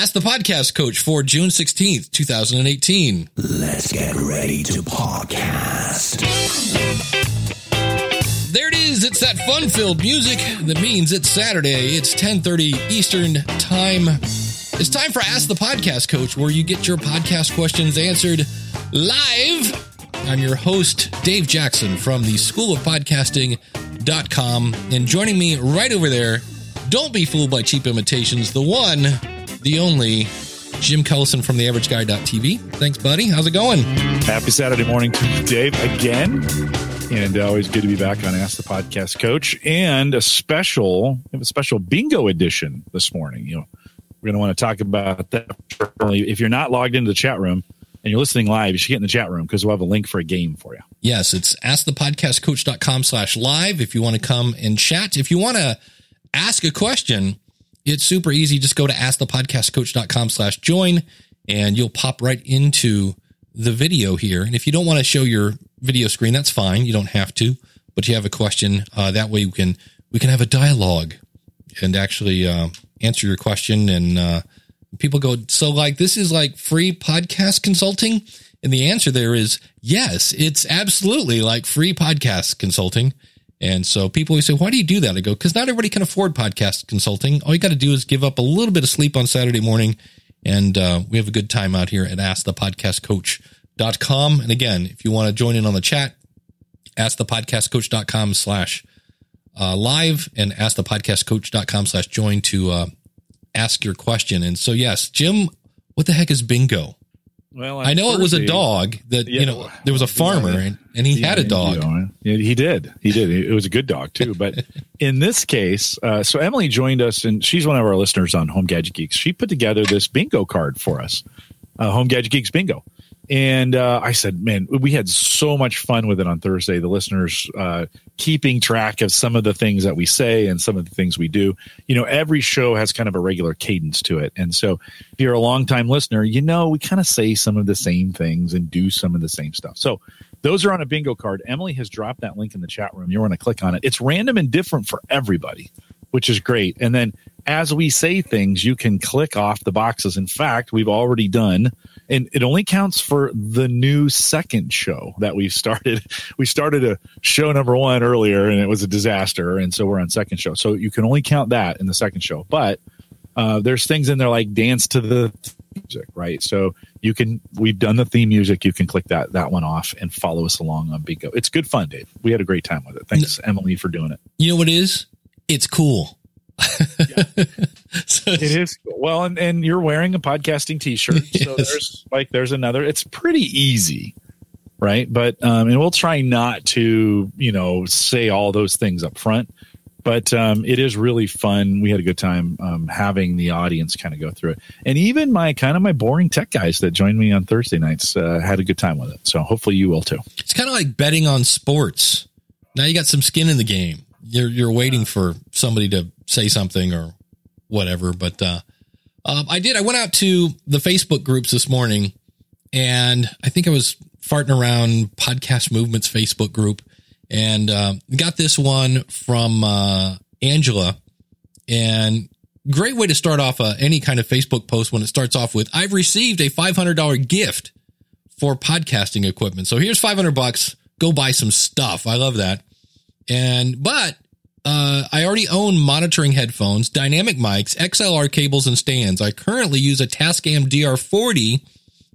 Ask the Podcast Coach for June 16th, 2018. Let's get ready to podcast. There it is. It's that fun-filled music that means it's Saturday. It's 10:30 Eastern Time. It's time for Ask the Podcast Coach where you get your podcast questions answered live. I'm your host, Dave Jackson from the School of Podcasting.com. And joining me right over there, don't be fooled by cheap imitations, the one, the only, Jim Collison from the Average Guy.tv. Thanks, buddy. How's it going? Happy Saturday morning to you, Dave, again. And uh, always good to be back on Ask the Podcast Coach and a special, we have a special bingo edition this morning. You know, we're going to want to talk about that. If you're not logged into the chat room and you're listening live, you should get in the chat room because we'll have a link for a game for you. Yes, it's askthepodcastcoach.com slash live if you want to come and chat. If you want to ask a question, it's super easy. Just go to askthepodcastcoach.com slash join and you'll pop right into the video here. And if you don't want to show your video screen, that's fine. You don't have to, but you have a question. Uh, that way we can, we can have a dialogue and actually, uh, answer your question. And, uh, people go, so like, this is like free podcast consulting. And the answer there is yes, it's absolutely like free podcast consulting. And so people always say, why do you do that? I go, because not everybody can afford podcast consulting. All you got to do is give up a little bit of sleep on Saturday morning. And uh, we have a good time out here at askthepodcastcoach.com. And again, if you want to join in on the chat, askthepodcastcoach.com slash uh, live and askthepodcastcoach.com slash join to uh, ask your question. And so, yes, Jim, what the heck is bingo? Well, I know it was a dog that, you know, there was a farmer and, and he had a dog. Yeah, he did. He did. It was a good dog too. But in this case, uh, so Emily joined us and she's one of our listeners on Home Gadget Geeks. She put together this bingo card for us, uh, Home Gadget Geeks bingo. And uh, I said, man, we had so much fun with it on Thursday. The listeners uh, keeping track of some of the things that we say and some of the things we do. You know, every show has kind of a regular cadence to it. And so if you're a longtime listener, you know, we kind of say some of the same things and do some of the same stuff. So those are on a bingo card. Emily has dropped that link in the chat room. You want to click on it. It's random and different for everybody, which is great. And then as we say things, you can click off the boxes. In fact, we've already done and it only counts for the new second show that we started. We started a show number one earlier and it was a disaster. And so we're on second show. So you can only count that in the second show. But uh, there's things in there like dance to the music, right? So you can, we've done the theme music. You can click that, that one off and follow us along on Bingo. It's good fun, Dave. We had a great time with it. Thanks, Emily, for doing it. You know what it is? It's cool. so it is well, and, and you're wearing a podcasting T-shirt, yes. so there's like there's another. It's pretty easy, right? But um, and we'll try not to you know say all those things up front, but um, it is really fun. We had a good time um, having the audience kind of go through it, and even my kind of my boring tech guys that joined me on Thursday nights uh, had a good time with it. So hopefully you will too. It's kind of like betting on sports. Now you got some skin in the game. You're you're waiting for somebody to say something or whatever. But uh, um, I did. I went out to the Facebook groups this morning, and I think I was farting around Podcast Movements Facebook group, and uh, got this one from uh, Angela. And great way to start off uh, any kind of Facebook post when it starts off with "I've received a five hundred dollar gift for podcasting equipment." So here's five hundred bucks. Go buy some stuff. I love that. And but uh, I already own monitoring headphones, dynamic mics, XLR cables, and stands. I currently use a Tascam DR40,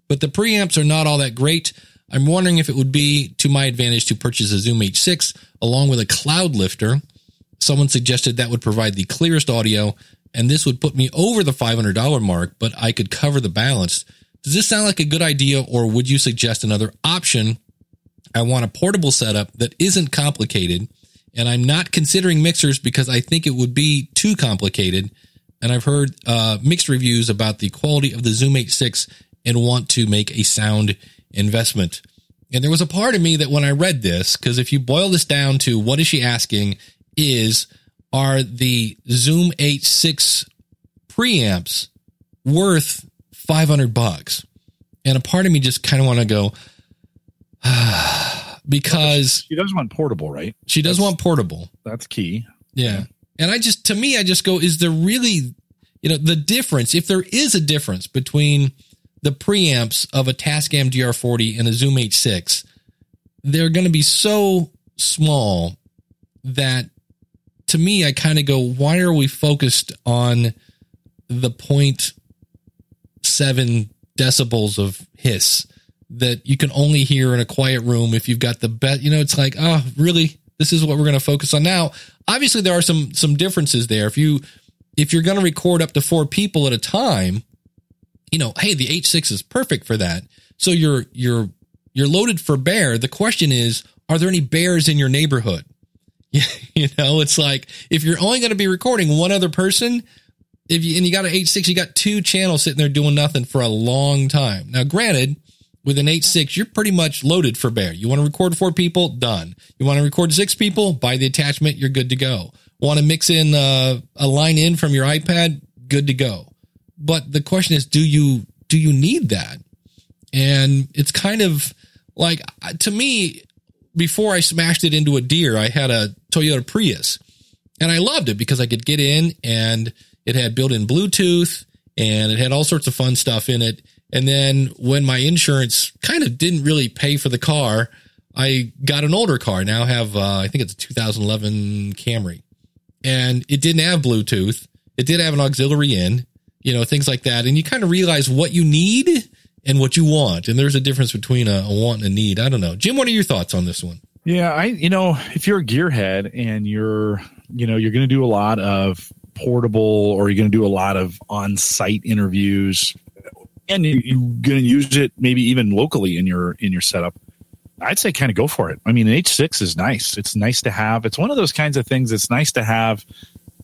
but the preamps are not all that great. I'm wondering if it would be to my advantage to purchase a Zoom H6 along with a cloud lifter. Someone suggested that would provide the clearest audio, and this would put me over the $500 mark, but I could cover the balance. Does this sound like a good idea, or would you suggest another option? I want a portable setup that isn't complicated and I'm not considering mixers because I think it would be too complicated. And I've heard uh, mixed reviews about the quality of the Zoom H6 and want to make a sound investment. And there was a part of me that when I read this, because if you boil this down to what is she asking, is are the Zoom H6 preamps worth 500 bucks? And a part of me just kind of want to go, ah, because she does want portable, right? She does that's, want portable. That's key. Yeah. And I just, to me, I just go, is there really, you know, the difference, if there is a difference between the preamps of a Tascam DR40 and a Zoom H6, they're going to be so small that to me, I kind of go, why are we focused on the point seven decibels of hiss that you can only hear in a quiet room if you've got the best, you know, it's like, oh, really? This is what we're going to focus on now. Obviously, there are some, some differences there. If you, if you're going to record up to four people at a time, you know, hey, the H6 is perfect for that. So you're, you're, you're loaded for bear. The question is, are there any bears in your neighborhood? you know, it's like if you're only going to be recording one other person, if you and you got an H6, you got two channels sitting there doing nothing for a long time. Now, granted, with an H6, you're pretty much loaded for bear. You want to record four people, done. You want to record six people, buy the attachment, you're good to go. Want to mix in uh, a line in from your iPad, good to go. But the question is, do you do you need that? And it's kind of like to me, before I smashed it into a deer, I had a Toyota Prius and I loved it because I could get in and it had built in Bluetooth and it had all sorts of fun stuff in it. And then when my insurance kind of didn't really pay for the car, I got an older car. Now I have, uh, I think it's a 2011 Camry and it didn't have Bluetooth. It did have an auxiliary in, you know, things like that. And you kind of realize what you need and what you want. And there's a difference between a, a want and a need. I don't know. Jim, what are your thoughts on this one? Yeah, I you know, if you're a gearhead and you're you know, you're going to do a lot of portable or you're going to do a lot of on-site interviews and you, you're going to use it maybe even locally in your in your setup. I'd say kind of go for it. I mean, an H6 is nice. It's nice to have. It's one of those kinds of things. It's nice to have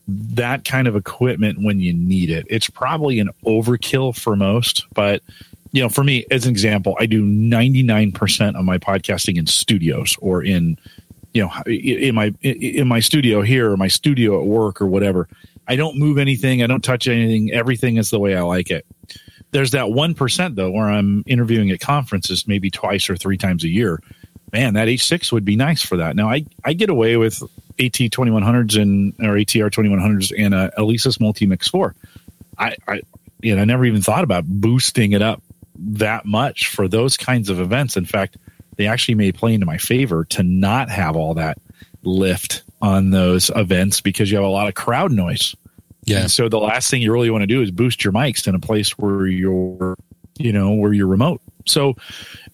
that kind of equipment when you need it. It's probably an overkill for most, but you know, for me, as an example, I do 99% of my podcasting in studios or in, you know, in my, in my studio here or my studio at work or whatever. I don't move anything. I don't touch anything. Everything is the way I like it. There's that 1% though, where I'm interviewing at conferences maybe twice or three times a year. Man, that H6 would be nice for that. Now I, I get away with AT 2100s and, or ATR 2100s and a Alesis Multimix 4. I, I, you know, I never even thought about boosting it up that much for those kinds of events. In fact, they actually may play into my favor to not have all that lift on those events because you have a lot of crowd noise. Yeah. And so the last thing you really want to do is boost your mics in a place where you're, you know, where you're remote. So,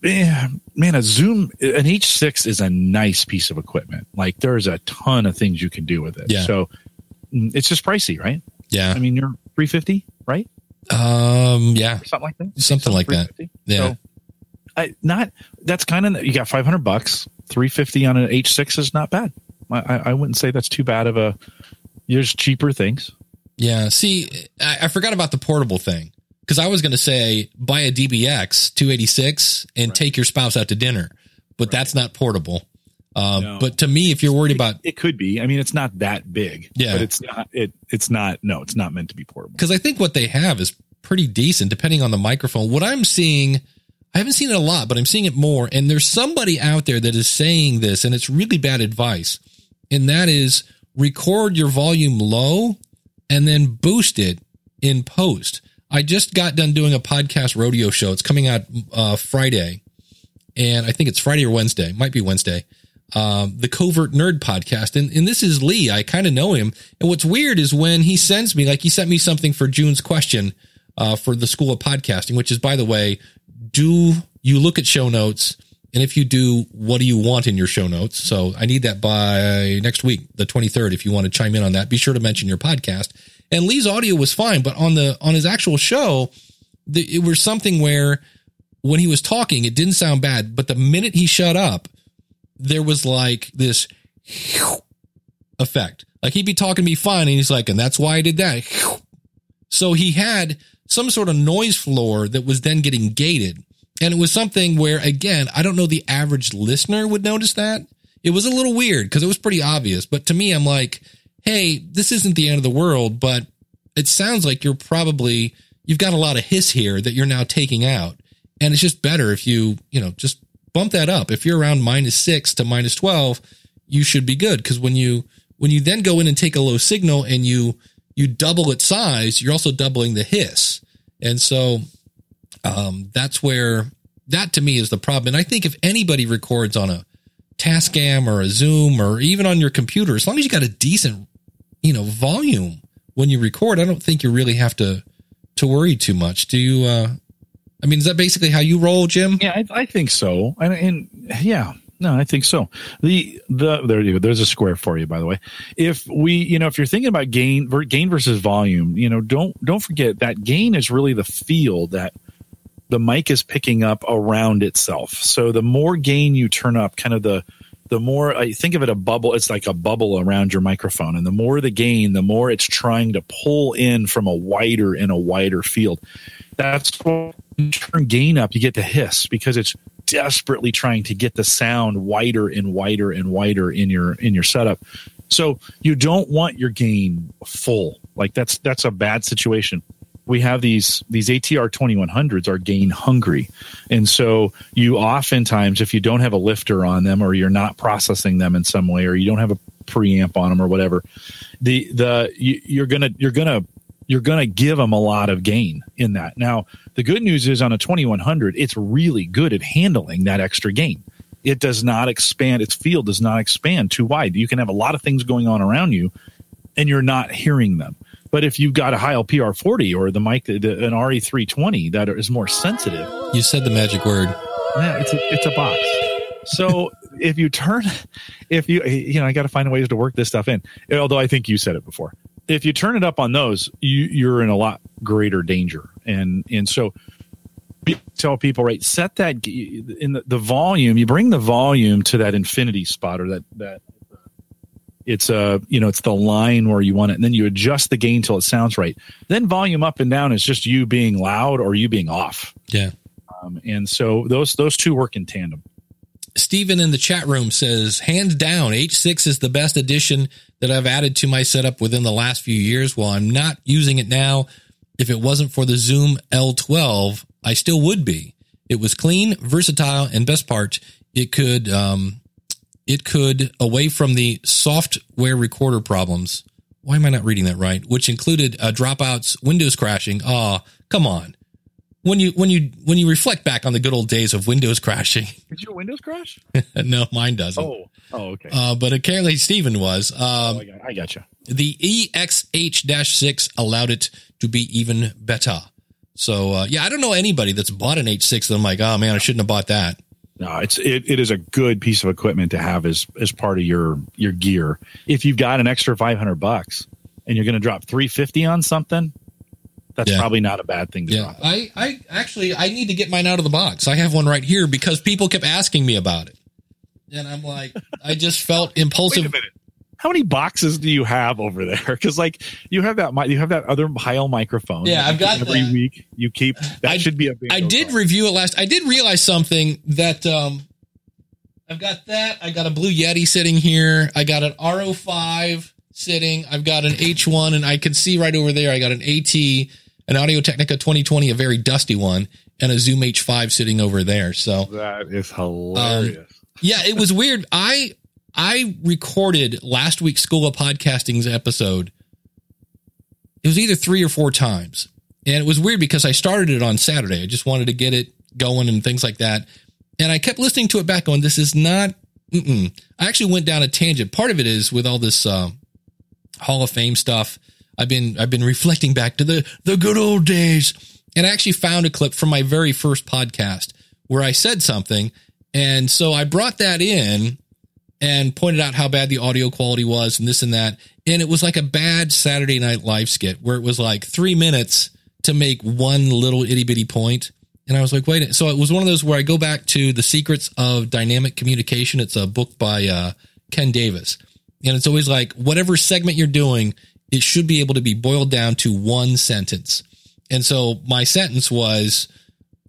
man, a Zoom, an H6 is a nice piece of equipment. Like there's a ton of things you can do with it. Yeah. So mm, it's just pricey, right? Yeah. I mean, you're 350, right? Um, yeah, Or something like that. something like that. Yeah. So, I not that's kind of you got 500 bucks, 350 on an H6 is not bad. I, I, I wouldn't say that's too bad of a. There's cheaper things. Yeah. See, I, I forgot about the portable thing because I was going to say buy a DBX 286 and take your spouse out to dinner, but that's not portable. Um, No. But to me, if you're worried about, It could be. I mean, it's not that big. Yeah. but it's not. It it's not. No, it's not meant to be portable. because I think what they have is pretty decent depending on the microphone. What I'm seeing, I haven't seen it a lot, but I'm seeing it more. And there's somebody out there that is saying this, and it's really bad advice. And that is record your volume low and then boost it in post. I just got done doing a podcast rodeo show. It's coming out uh, Friday, and I think it's Friday or Wednesday. Might be Wednesday. Um, the Covert Nerd podcast, and and this is Lee. I kind of know him. And what's weird is when he sends me, like he sent me something for June's question uh, for the School of Podcasting, which is, by the way, do you look at show notes? And if you do, what do you want in your show notes? So I need that by next week, the 23rd. If you want to chime in on that, be sure to mention your podcast. And Lee's audio was fine, but on the, on his actual show, the, it was something where when he was talking, it didn't sound bad, but the minute he shut up, there was like this effect. Like he'd be talking to me fine, and he's like, and that's why I did that. So he had some sort of noise floor that was then getting gated. And it was something where, again, I don't know the average listener would notice that. It was a little weird because it was pretty obvious. But to me, I'm like, hey, this isn't the end of the world, but it sounds like you're probably, you've got a lot of hiss here that you're now taking out. And it's just better if you, you know, just bump that up. If you're around minus six to minus 12, you should be good. Cause when you, when you then go in and take a low signal and you, you double its size, you're also doubling the hiss. And so um, that's where that to me is the problem. And I think if anybody records on a Tascam or a Zoom or even on your computer, as long as you got a decent, you know, volume when you record, I don't think you really have to to worry too much. Do you? uh I mean, is that basically how you roll, Jim? Yeah, I, I think so. And, and yeah, no, I think so. The the there you go. There's a square for you, by the way. If we, you know, if you're thinking about gain gain versus volume, you know, don't don't forget that gain is really the feel that the mic is picking up around itself. So the more gain you turn up, kind of the the more I think of it a bubble, it's like a bubble around your microphone. And the more the gain, the more it's trying to pull in from a wider and a wider field. That's why you turn gain up, you get the hiss because it's desperately trying to get the sound wider and wider and wider in your in your setup. So you don't want your gain full. Like that's that's a bad situation we have these these ATR 2100s are gain hungry. And so you oftentimes if you don't have a lifter on them or you're not processing them in some way or you don't have a preamp on them or whatever, the the you, you're going to you're going to you're going to give them a lot of gain in that. Now, the good news is on a 2100, it's really good at handling that extra gain. It does not expand, its field does not expand too wide. You can have a lot of things going on around you and you're not hearing them. But if you've got a Heil PR40 or the mic, the, an RE320 that is more sensitive, You said the magic word. yeah, it's a, it's a box. So if you turn, if you you know, I got to find ways to work this stuff in. Although I think you said it before. If you turn it up on those, you you're in a lot greater danger. And and so tell people right, set that in the, the volume. You bring the volume to that infinity spot or that that it's a you know it's the line where you want it and then you adjust the gain till it sounds right then volume up and down is just you being loud or you being off Yeah. um, and so those those two work in tandem Steven in the chat room says, hands down, H6 is the best addition that I've added to my setup within the last few years. While I'm not using it now, if it wasn't for the Zoom L12, I still would be. It was clean, versatile, and best part, it could, um, it could away from the software recorder problems. Why am I not reading that right? Which included uh, dropouts, Windows crashing. Ah, come on. When you when you when you reflect back on the good old days of Windows crashing, did your windows crash no, mine doesn't. oh oh okay Uh, but apparently Steven was. oh, Um, I, got, I got you the EXH-6 allowed it to be even better. So, uh, yeah, I don't know anybody that's bought an H6 that I'm like, oh man, I shouldn't have bought that. No it's it, it is a good piece of equipment to have as as part of your your gear if you've got an extra 500 bucks and you're going to drop 350 on something that's Yeah. probably not a bad thing to Yeah. drop I, I actually, I need to get mine out of the box. I have one right here because people kept asking me about it. And I'm like, I just felt Wait impulsive. a minute. How many boxes do you have over there? Because like you have that, you have that other Heil microphone. Yeah, I've got every that. week. You keep that I- should be a. I did review it last. I did realize something that um, I've got that. I got a Blue Yeti sitting here. I got an RO5 sitting. I've got an H1, and I can see right over there. I got an AT, an Audio Technica 2020, a very dusty one, and a Zoom H5 sitting over there. So that is hilarious. yeah, it was weird. I I recorded last week's School of Podcasting's episode. It was either three or four times. And it was weird because I started it on Saturday. I just wanted to get it going and things like that. And I kept listening to it back going, this is not, mm-mm. I actually went down a tangent. Part of it is with all this, uh, Hall of Fame stuff. I've been, I've been reflecting back to the, the good old days. And I actually found a clip from my very first podcast where I said something. And so I brought that in and pointed out how bad the audio quality was and this and that. And it was like a bad Saturday Night Live skit where it was like three minutes to make one little itty bitty point. And I was like, wait. So it was one of those where I go back to The Secrets of Dynamic Communication. It's a book by uh, Ken Davis. And it's always like, whatever segment you're doing, it should be able to be boiled down to one sentence. And so my sentence was,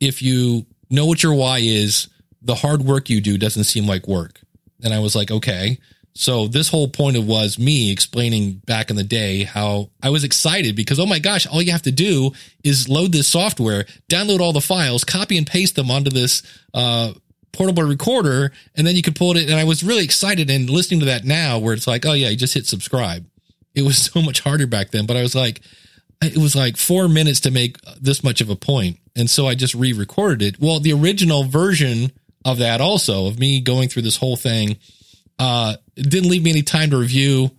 if you know what your why is, the hard work you do doesn't seem like work. And I was like, okay. So this whole point of was me explaining back in the day how I was excited because, oh my gosh, all you have to do is load this software, download all the files, copy and paste them onto this, uh, portable recorder, and then you could pull it. And I was really excited and listening to that now where it's like, oh yeah, you just hit subscribe. it was so much harder back then. But I was like, it was like four minutes to make this much of a point, and so I just re-recorded it. Well, the original version of that also of me going through this whole thing uh didn't leave me any time to review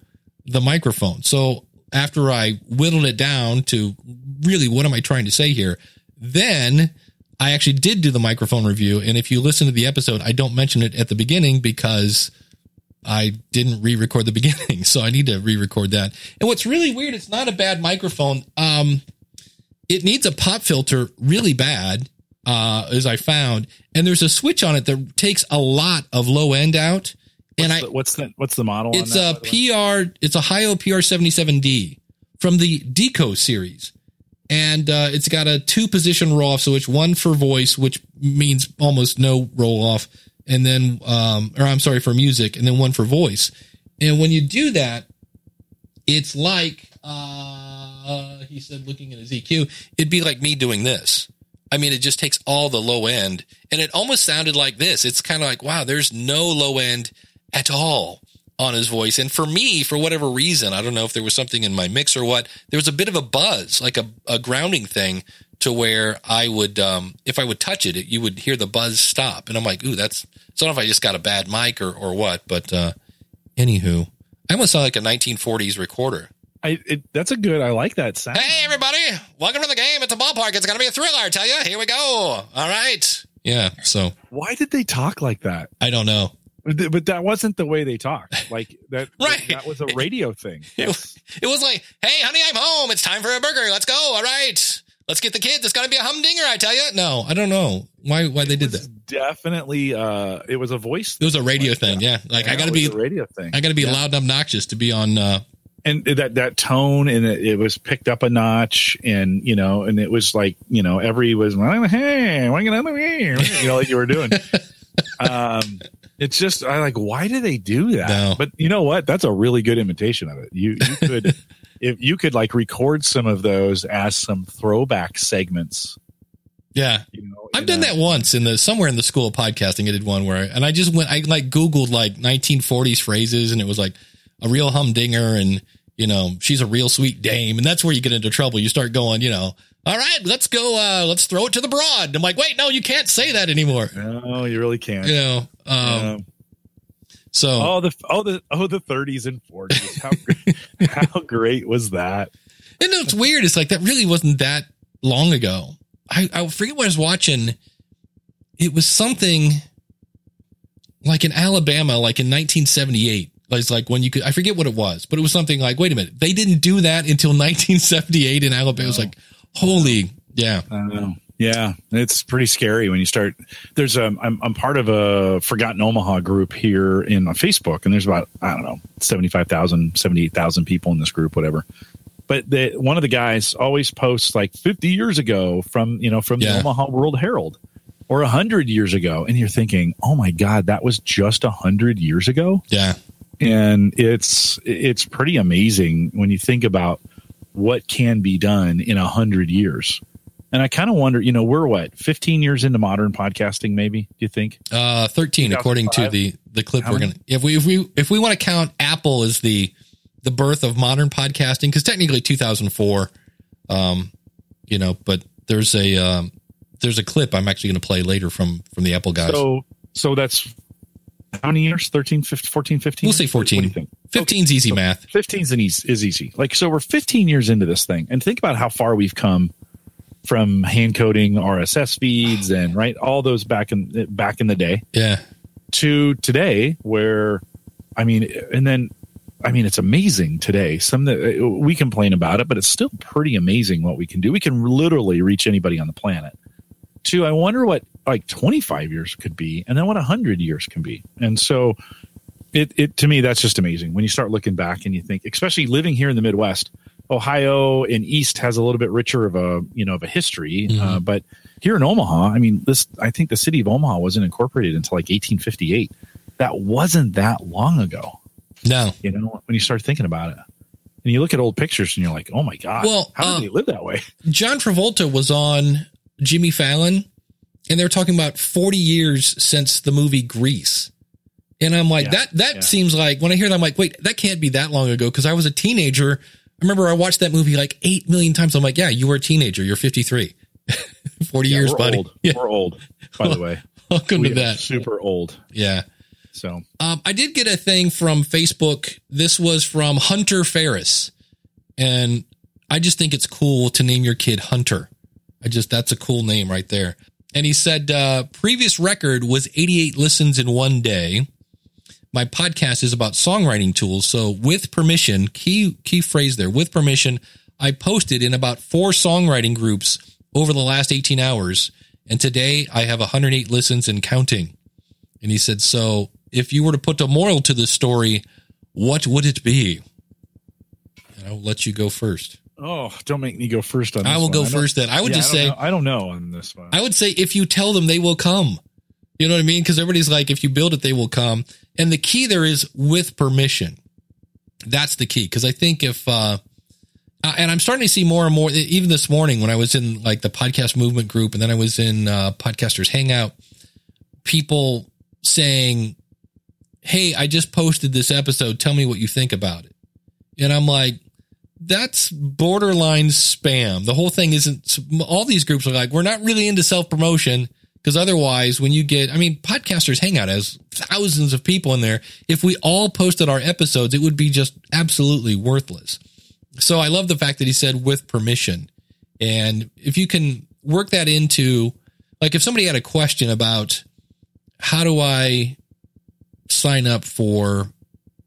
the microphone. So after I whittled it down to really what am I trying to say here, then I actually did do the microphone review. And if you listen to the episode, I don't mention it at the beginning because I didn't re-record the beginning. So I need to re-record that. And what's really weird, it's not a bad microphone. Um, it needs a pop filter really bad, uh, as I found. And there's a switch on it that takes a lot of low end out. And I, What's the- what's the what's the model? it's a that, by? PR. It's a Heil PR77D from the Deco series, and uh, it's got a two position roll off switch, one for voice, which means almost no roll off, and then, um, or I'm sorry for music, and then one for voice. And when you do that, it's like uh, he said, looking at his EQ, it'd be like me doing this. I mean, it just takes all the low end, and it almost sounded like this. It's kind of like, wow, there's no low end at all on his voice. And for me, for whatever reason, I don't know if there was something in my mix or what, there was a bit of a buzz, like a, a grounding thing to where I would, um, if I would touch it, it, you would hear the buzz stop. And I'm like, ooh, that's, so I don't know if I just got a bad mic or, or what, but, uh, anywho, I almost sound like a 1940s recorder. I, it, that's a good. I like that sound. Hey, everybody. Welcome to the game. It's a ballpark. It's going to be a thriller, I tell you. Here we go. All right. Yeah. So Why did they talk like that? I don't know. But but that wasn't the way they talked. Like that. Right. That was a radio thing. It was, it was like, hey, honey, I'm home. It's time for a burger. Let's go. All right. Let's get the kids. It's going to be a humdinger, I tell you. No, I don't know why why they did that. Definitely. Uh, it was a voice. It was a radio like thing. that. Yeah. Like Yeah, I got to it be, a radio thing. I got to be Yeah. loud and obnoxious to be on, uh, and that that tone and it, it was picked up a notch and you know and it was like you know every was hey what you gonna do here?" you know like you were doing um it's just i like why do they do that No. but you know what that's a really good imitation of it you you could if you could like record some of those as some throwback segments yeah. you know I've done a- that once in the somewhere in the school of podcasting. I did one where, and I just went, I like Googled like 1940s phrases, and it was like a real humdinger, and you know, she's a real sweet dame, and that's where you get into trouble. You start going, you know, all right, let's go, uh, let's throw it to the broad. I'm like, wait, no, you can't say that anymore. no you really can't You know, um, so oh the oh the oh the 30s and 40s how great, how great was that And it's weird. It's like that really wasn't that long ago. I, I forget what I was watching. It was something like in Alabama, like in 1978. It's like when you could, I forget what it was, but it was something like, wait a minute, they didn't do that until 1978 in Alabama. It was like, holy, yeah. Yeah, it's pretty scary when you start. There's a. I'm I'm part of a Forgotten Omaha group here in on Facebook, and there's about I don't know 75,000, 78,000 people in this group, whatever. But the, one of the guys always posts like 50 years ago from you know from Yeah. the Omaha World Herald, or hundred years ago, and you're thinking, oh my god, that was just a hundred years ago Yeah. And it's it's pretty amazing when you think about what can be done in a hundred years. And I kind of wonder, you know, we're what, 15 years into modern podcasting, maybe, do you think? Uh, 13, according to the, the clip How we're many? going to, if we, if we, if we want to count Apple as the, the birth of modern podcasting, because technically 2004, um, you know, but there's a, um, there's a clip I'm actually going to play later from, from the Apple guys. So, so that's how many years? 13, 15, 14, 15? we'll say What do you 14. think? 15's easy math. 15 is, an easy, is easy. Like, so we're 15 years into this thing. And think about how far we've come from hand coding RSS feeds and right, all those back in, back in the day. Yeah. to today where i mean and then i mean it's amazing today some that uh, we complain about it but it's still pretty amazing what we can do we can literally reach anybody on the planet to i wonder what like 25 years could be and then what 100 years can be. And so it, it to me that's just amazing. When you start looking back and you think especially living here in the midwest ohio and east has a little bit richer of a you know of a history uh, but here in omaha i mean this i think the city of omaha wasn't incorporated until like 1858 that wasn't that long ago. No. you know when you start thinking about it. And you look at old pictures and you're like oh my god Well, how uh, did they live that way? John Travolta was on Jimmy Fallon and they were talking about 40 years since the movie Grease. And I'm like, Yeah, that, that yeah. seems like when I hear that, I'm like, wait, that can't be that long ago. Cause I was a teenager. I remember I watched that movie like 8 million times. I'm like, yeah, you were a teenager. You're 53, 40 Yeah, years, buddy. old. Yeah. We're old, by the way. Welcome We to that. super old. Yeah. So Um, I did get a thing from Facebook. This was from Hunter Ferris. And I just think it's cool to name your kid Hunter. I just, that's a cool name right there. And he said, uh, previous record was 88 listens in one day. My podcast is about songwriting tools. So with permission, key, key phrase there, with permission, I posted in about four songwriting groups over the last 18 hours. And today I have 108 listens and counting. And he said, So if you were to put a moral to this story, what would it be? And I'll let you go first. Oh, don't make me go first on this I will one. go don't- first then. I would yeah, just I say, know. I don't know on this one. I would say if you tell them they will come. You know what I mean? Because everybody's like, if you build it, they will come. And the key there is with permission. That's the key. Because I think if, uh, uh, and I'm starting to see more and more, even this morning when I was in like the podcast movement group and then I was in uh, Podcasters Hangout, people saying, Hey, I just posted this episode. Tell me what you think about it. And I'm like, that's borderline spam. The whole thing isn't, all these groups are like, we're not really into self promotion because otherwise, when you get, I mean, Podcasters Hangout has thousands of people in there. If we all posted our episodes, it would be just absolutely worthless. So I love the fact that he said with permission. And if you can work that into, like, if somebody had a question about how do I sign up for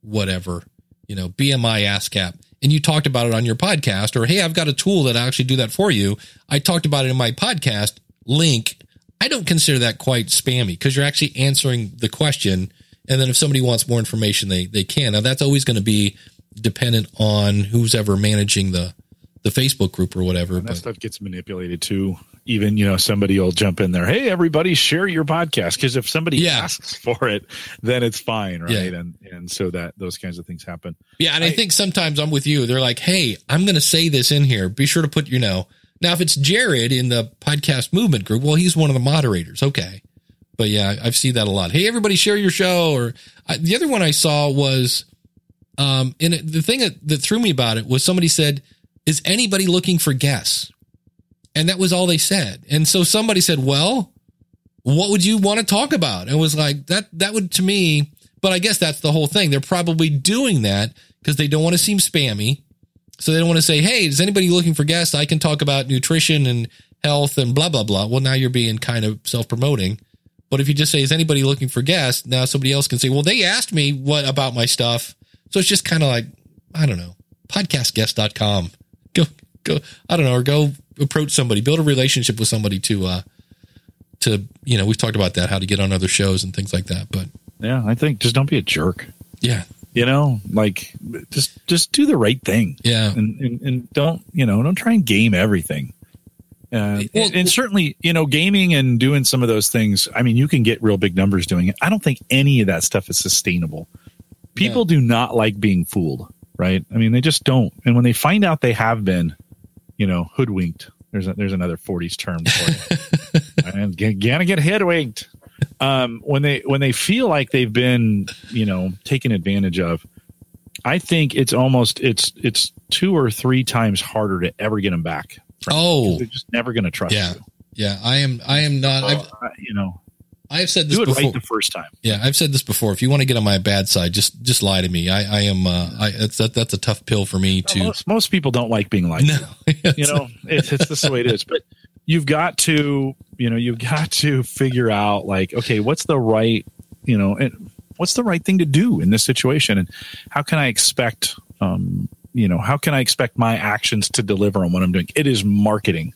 whatever, you know, BMI ASCAP, and you talked about it on your podcast, or hey, I've got a tool that I actually do that for you. I talked about it in my podcast link. I don't consider that quite spammy because you're actually answering the question. And then if somebody wants more information, they they can. Now that's always going to be dependent on who's ever managing the the Facebook group or whatever. And that But stuff gets manipulated too. Even you know somebody will jump in there. Hey, everybody, share your podcast because if somebody Yeah. asks for it, then it's fine, right? Yeah. And and so that those kinds of things happen. Yeah, and I, think sometimes I'm with you. They're like, "Hey, I'm going to say this in here. Be sure to put, you know." Now, if it's Jared in the podcast movement group, well, he's one of the moderators. Okay, but yeah, I've seen that a lot. Hey, everybody, share your show. Or I, the other one I saw was, um, and it, the thing that, that threw me about it was somebody said, "Is anybody looking for guests?" And that was all they said. And so somebody said, "Well, what would you want to talk about?" And it was like that. That would to me. But I guess that's the whole thing. They're probably doing that because they don't want to seem spammy. So they don't want to say, Hey, is anybody looking for guests? I can talk about nutrition and health and blah, blah, blah. Well, now you're being kind of self promoting. But if you just say, is anybody looking for guests? Now somebody else can say, well, they asked me what about my stuff. So it's just kind of like, I don't know, podcastguest.com. Go, go, I don't know, or go approach somebody, build a relationship with somebody to, uh, to, you know, we've talked about that, how to get on other shows and things like that. But Yeah, I think just don't be a jerk. yeah, You know, like just just do the right thing. yeah. and, and and don't you know don't try and game everything uh, Well- and, and certainly you know gaming and doing some of those things i mean you can get real big numbers doing it i don't think any of that stuff is sustainable people do not like being fooled right i mean they just don't and when they find out they have been you know hoodwinked there's a, there's another 40s term for it and g- gonna get hoodwinked um when they when they feel like they've been you know taken advantage of I think it's almost it's it's two or three times harder to ever get them back. Oh, They're just never going to trust yeah. you. Yeah. I am, I am not, Uh, you know, I have said this do it before. right the first time. Yeah, I've said this before. If you want to get on my bad side, just just lie to me. I, I am. Uh, I that's that, that's a tough pill for me to. Most, most people don't like being lied. No, you know it's, it's just the way it is. But you've got to you know you've got to figure out like okay what's the right you know and what's the right thing to do in this situation and how can I expect um you know how can I expect my actions to deliver on what I'm doing? It is marketing.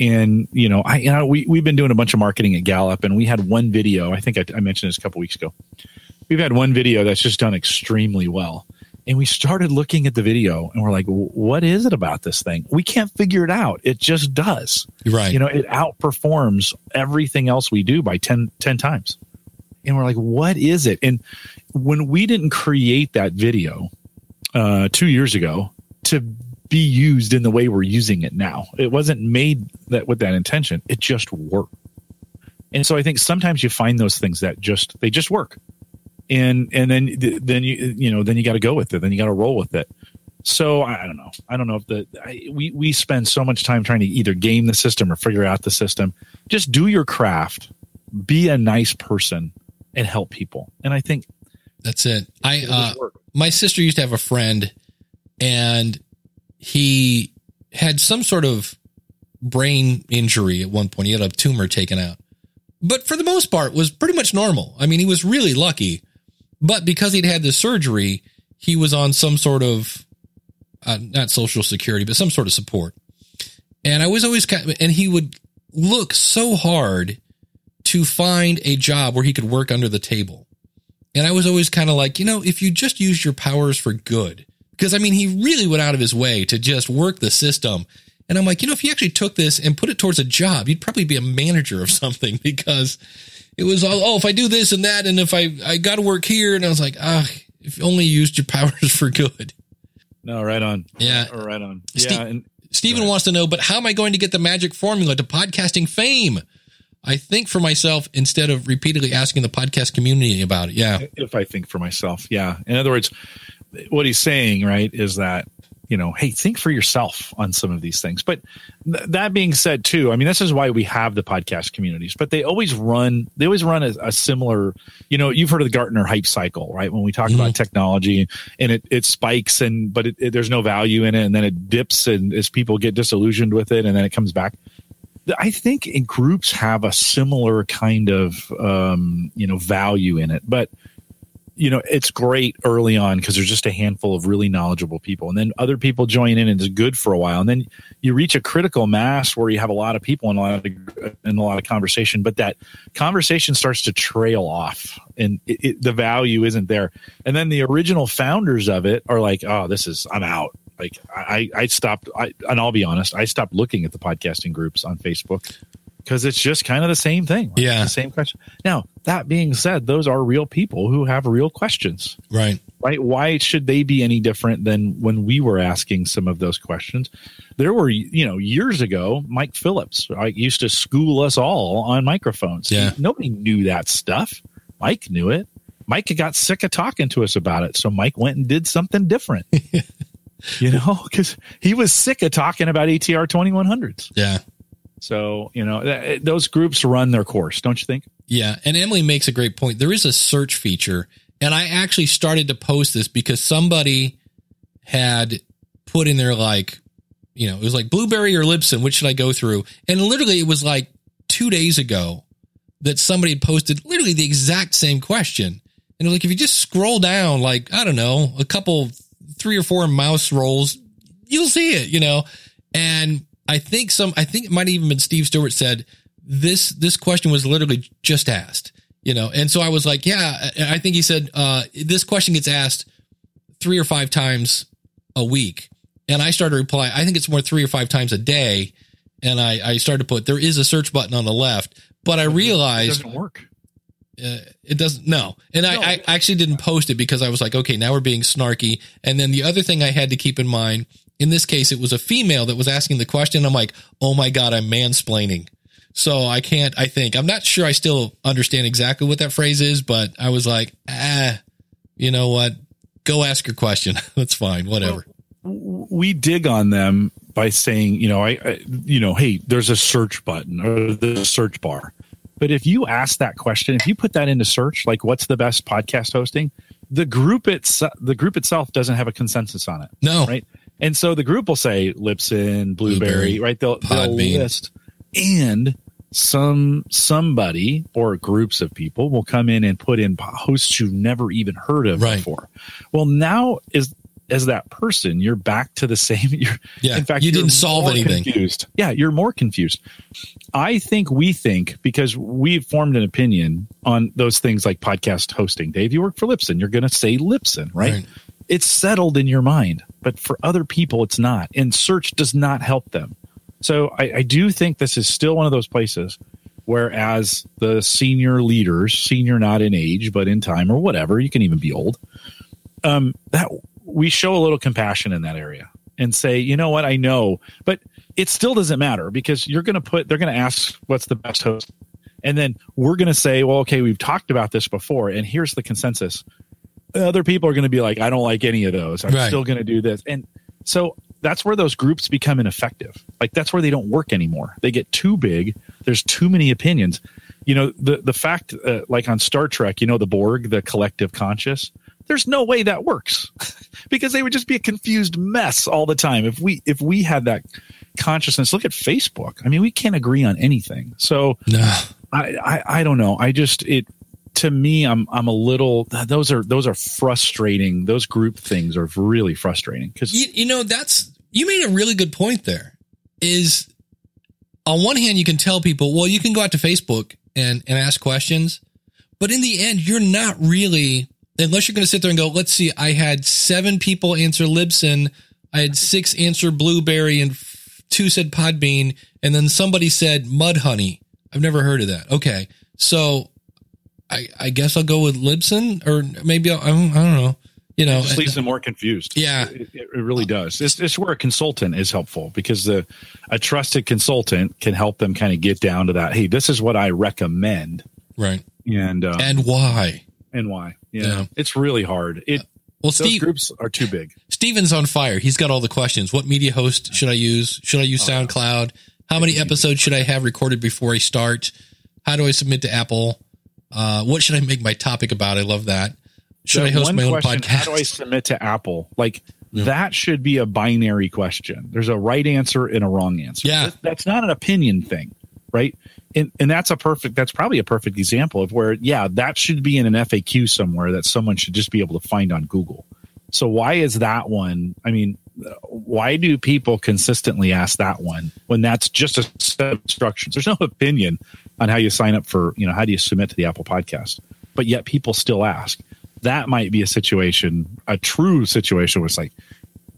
And you know, I you know, we we've been doing a bunch of marketing at Gallup, and we had one video. I think I, I mentioned this a couple weeks ago. We've had one video that's just done extremely well, and we started looking at the video, and we're like, "What is it about this thing? We can't figure it out. It just does. Right. You know, it outperforms everything else we do by 10, 10 times." And we're like, "What is it?" And when we didn't create that video uh, two years ago to be used in the way we're using it now. It wasn't made that with that intention. It just worked. And so I think sometimes you find those things that just they just work. and and then then you you know then you got to go with it. Then you got to roll with it. So I, I don't know. I don't know if the I, we we spend so much time trying to either game the system or figure out the system. Just do your craft, be a nice person, and help people. And I think That's it. I uh, my sister used to have a friend and he had some sort of brain injury at one point. He had a tumor taken out. But for the most part was pretty much normal. I mean, he was really lucky. But because he'd had the surgery, he was on some sort of uh, not social security, but some sort of support. And I was always kind of, and he would look so hard to find a job where he could work under the table. And I was always kind of like, you know, if you just use your powers for good, because I mean, he really went out of his way to just work the system. And I'm like, you know, if you actually took this and put it towards a job, you'd probably be a manager of something because it was all, oh, if I do this and that, and if I, I got to work here. And I was like, ah, if you only used your powers for good. No, right on. Yeah. Right, right on. Yeah, and Steven wants to know, but how am I going to get the magic formula to podcasting fame? I think for myself instead of repeatedly asking the podcast community about it. Yeah. if I think for myself, yeah. In other words, what he's saying, right, is that you know, hey, think for yourself on some of these things. But th- that being said, too, I mean, this is why we have the podcast communities. But they always run, they always run a, a similar. You know, you've heard of the Gartner hype cycle, right? When we talk about technology and it it spikes and but it, it, there's no value in it, and then it dips, and as people get disillusioned with it, and then it comes back. I think in groups have a similar kind of um, you know value in it, but you know it's great early on because there's just a handful of really knowledgeable people, and then other people join in and it's good for a while, and then you reach a critical mass where you have a lot of people and a lot of and a lot of conversation, but that conversation starts to trail off, and it, it, the value isn't there, and then the original founders of it are like, oh, this is I'm out. Like I, I stopped, I, and I'll be honest, I stopped looking at the podcasting groups on Facebook because it's just kind of the same thing. Like, Yeah. the same question. Now that being said, those are real people who have real questions, Right. right? Why should they be any different than when we were asking some of those questions? There were, you know, years ago, Mike Phillips right, used to school us all on microphones. Yeah. nobody knew that stuff. Mike knew it. Mike got sick of talking to us about it, so Mike went and did something different. you know, because he was sick of talking about ATR 2100s. Yeah. So, you know, th- those groups run their course, don't you think? Yeah, and Emily makes a great point. There is a search feature, and I actually started to post this because somebody had put in there like, you know, it was like Blubrry or Libsyn, which should I go through? And literally it was like 2 days ago that somebody had posted literally the exact same question. And like if you just scroll down like, I don't know, a couple 3 or 4 mouse rolls, you'll see it, you know. And I think some I think it might have even been Steve Stewart said this this question was literally just asked you know? And so i was like yeah i think he said uh this question gets asked three or five times a week. And i started to reply i think it's more three or five times a day. And i i started to put there is a search button on the left. But i realized It doesn't work. uh, it doesn't no. And I, I actually didn't post it because i was like okay now we're being snarky. And then the other thing i had to keep in mind in this case it was a female that was asking the question. I'm like oh my god i'm mansplaining. So i can't i think i'm not sure i still understand exactly what that phrase is but i was like ah you know what? Go ask your question. That's fine. Whatever. We dig on them by saying, you know, I, I, you know, hey, there's a search button or the search bar. But if you ask that question, if you put that into search, like what's the best podcast hosting, the group itself, the group itself doesn't have a consensus on it, no. Right? And so the group will say Libsyn, Blubrry, Blubrry, right? They'll, they'll list, and some somebody or groups of people will come in and put in hosts you've never even heard of Right. before. Well, now is as that person, you're back to the same. You're, Yeah, in fact, you didn't solve anything. Confused. Yeah, you're more confused. I think we think because we've formed an opinion on those things like podcast hosting. Dave, you work for Libsyn. You're going to say Libsyn, right? Right. It's settled in your mind, but for other people, it's not. And search does not help them. So I, I do think this is still one of those places where, as the senior leaders, senior not in age but in time or whatever, you can even be old. Um, that we show a little compassion in that area and say, you know what, I know, but it still doesn't matter because you're going to put, they're going to ask what's the best host. And then we're going to say, well, okay, we've talked about this before, and here's the consensus. Other people are going to be like, I don't like any of those. I'm Right. still going to do this. And so that's where those groups become ineffective. Like that's where they don't work anymore. They get too big. There's too many opinions. You know, the the fact, uh, like on Star Trek, you know, the Borg, the collective conscious. There's no way that works because they would just be a confused mess all the time. If we if we had that consciousness, look at Facebook. I mean, we can't agree on anything. So No. I, I I don't know. I just it to me I'm I'm a little those are those are frustrating. Those group things are really frustrating because You, you know, that's, you made a really good point there is on one hand, you can tell people, well, you can go out to Facebook and, and ask questions, but in the end, you're not really, unless you're going to sit there and go, let's see, I had seven people answer Libsyn. I had six answer Blubrry and two said Podbean. And then somebody said Mud Honey. I've never heard of that. Okay. So I, I guess I'll go with Libsyn or maybe I'll, I don't, I don't know. You know, it just leaves them more confused. Yeah. it, it really does. It's, it's where a consultant is helpful because the a trusted consultant can help them kind of get down to that. Hey, this is what I recommend, right. and uh, And why? and why. Yeah, Yeah. it's really hard. It Well, those Steve, groups are too big. Steven's on fire. He's got all the questions. What media host should I use? Should I use SoundCloud? How many episodes should I have recorded before I start? How do I submit to Apple? Uh, what should I make my topic about? I love that. Should That I host my own question, podcast? How do I submit to Apple? Like that should be a binary question. There's a right answer and a wrong answer. Yeah. That- that's not an opinion thing, right? And and that's a perfect. That's probably a perfect example of where, yeah, that should be in an FAQ somewhere that someone should just be able to find on Google. So why is that one? I mean, why do people consistently ask that one when that's just a set of instructions? There's no opinion on how you sign up for, you know, how do you submit to the Apple podcast? But yet people still ask. That might be a situation, a true situation where it's like,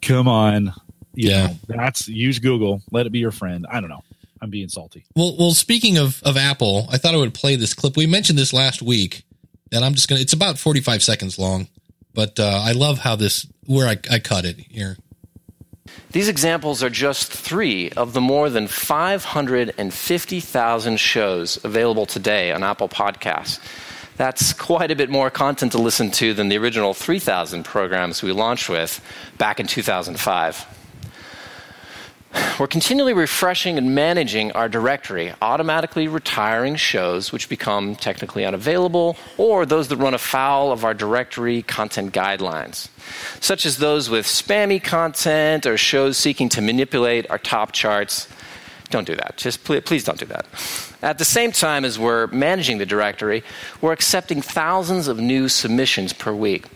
come on, you Yeah. know, that's use Google, let it be your friend. I don't know. I'm being salty. Well, well, speaking of, of Apple, I thought I would play this clip. We mentioned this last week, and I'm just going to, it's about 45 seconds long, but uh, I love how this, where I, I cut it here. These examples are just three of the more than 550,000 shows available today on Apple Podcasts. That's quite a bit more content to listen to than the original 3,000 programs we launched with back in 2005. We're continually refreshing and managing our directory, automatically retiring shows which become technically unavailable or those that run afoul of our directory content guidelines, such as those with spammy content or shows seeking to manipulate our top charts. Don't do that. Just pl- please don't do that. At the same time as we're managing the directory, we're accepting thousands of new submissions per week.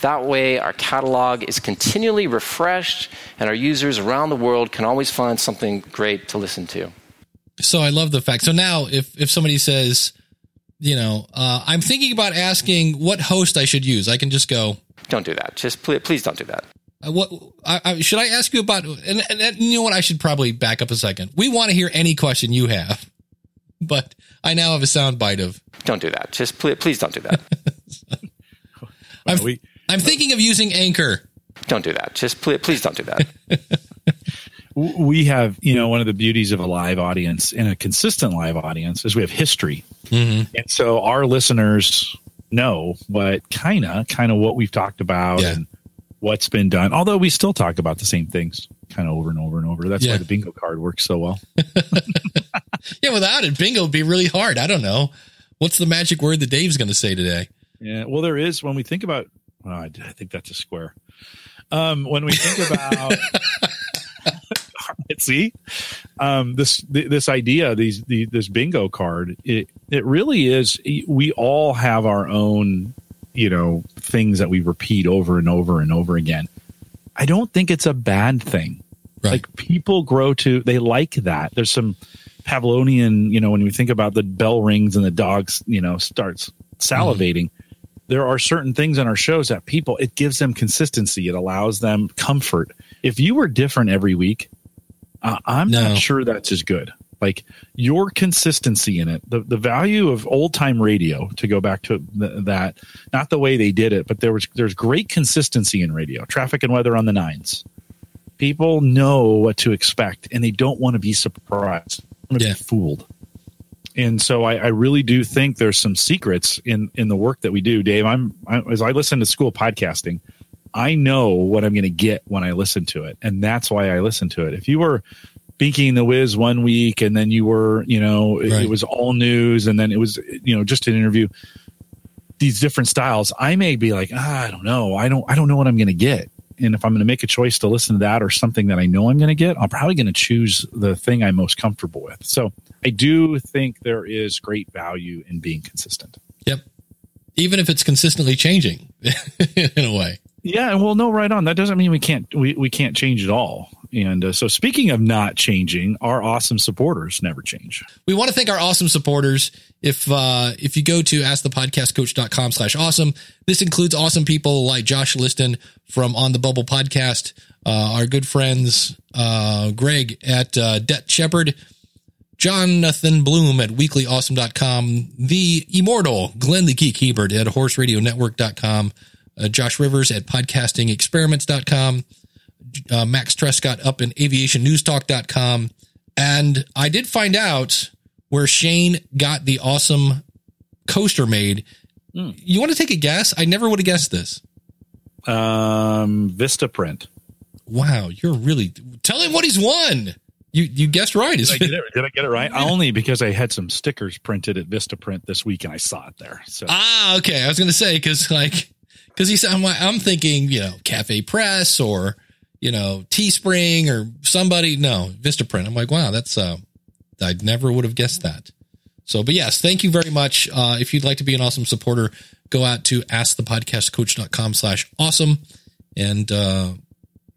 That way, our catalog is continually refreshed, and our users around the world can always find something great to listen to. So I love the fact. So now if, if somebody says, you know, uh, I'm thinking about asking what host I should use, I can just go, Don't do that. Just pl- please don't do that. Uh, what I, I, should I ask you about? And, and, and you know what? I should probably back up a second. We want to hear any question you have, but I now have a soundbite of Don't do that. Just pl- please don't do that. I'm, we- I'm thinking of using Anchor. don't do that. Just pl- please don't do that. We have, you know, one of the beauties of a live audience and a consistent live audience is we have history. And so our listeners know what kind of, kind of what we've talked about Yeah. and what's been done. Although we still talk about the same things kind of over and over and over. That's Yeah. why the bingo card works so well. Yeah, without it, bingo would be really hard. I don't know. What's the magic word that Dave's going to say today? Yeah. Well, there is when we think about. Oh, I, I think that's a square. Um, when we think about, see, um, this th- this idea, these the, this bingo card, it it really is. We all have our own, you know, things that we repeat over and over and over again. I don't think it's a bad thing. Right. Like people grow to, they like that. There's some Pavlovian, you know, when you think about the bell rings and the dogs, you know, starts salivating. There are certain things in our shows that people, it gives them consistency. It allows them comfort. If you were different every week, uh, I'm No. not sure that's as good. Like your consistency in it, the, the value of old time radio, to go back to th- that, not the way they did it, but there was there's great consistency in radio. Traffic and weather on the nines. People know what to expect, and they don't want to be surprised. Want to Yeah. be fooled. And so I, I really do think there's some secrets in in the work that we do, Dave. I'm I, as I listen to school podcasting, I know what I'm going to get when I listen to it, and that's why I listen to it. If you were Binking the Wiz one week, and then you were, you know, it, Right. it was all news, and then it was, you know, just an interview. These different styles, I may be like, ah, I don't know, I don't, I don't know what I'm going to get. And if I'm going to make a choice to listen to that or something that I know I'm going to get, I'm probably going to choose the thing I'm most comfortable with. So I do think there is great value in being consistent. Yep. Even if it's consistently changing in a way. Yeah, well, no, right on. That doesn't mean we can't we, we can't change at all. And uh, so, speaking of not changing, our awesome supporters never change. We want to thank our awesome supporters. If uh, if you go to askthepodcastcoach.com slash awesome, this includes awesome people like Josh Liston from On the Bubble podcast, uh, our good friends uh, Greg at uh, Det Shepherd, Jonathan Bloom at weeklyawesome.com, the immortal Glenn the Geek Hebert at horseradionetwork.com, uh, Josh Rivers at podcastingexperiments.com, uh, Max Trescott up in aviationnewstalk.com. And I did find out where Shane got the awesome coaster made. You want to take a guess? I never would have guessed this. Um, Vistaprint. Wow, you're really tell him what he's won. You you guessed right. Did I get it, did I get it right? Only because I had some stickers printed at Vistaprint this week and I saw it there. So ah okay. I was gonna say because like because he said I'm, I'm thinking you know Cafe Press or you know Teespring or somebody. No Vistaprint. I'm like wow that's uh I never would have guessed that. So, but yes, thank you very much. Uh, if you'd like to be an awesome supporter, go out to askthepodcastcoach.com slash awesome and, uh,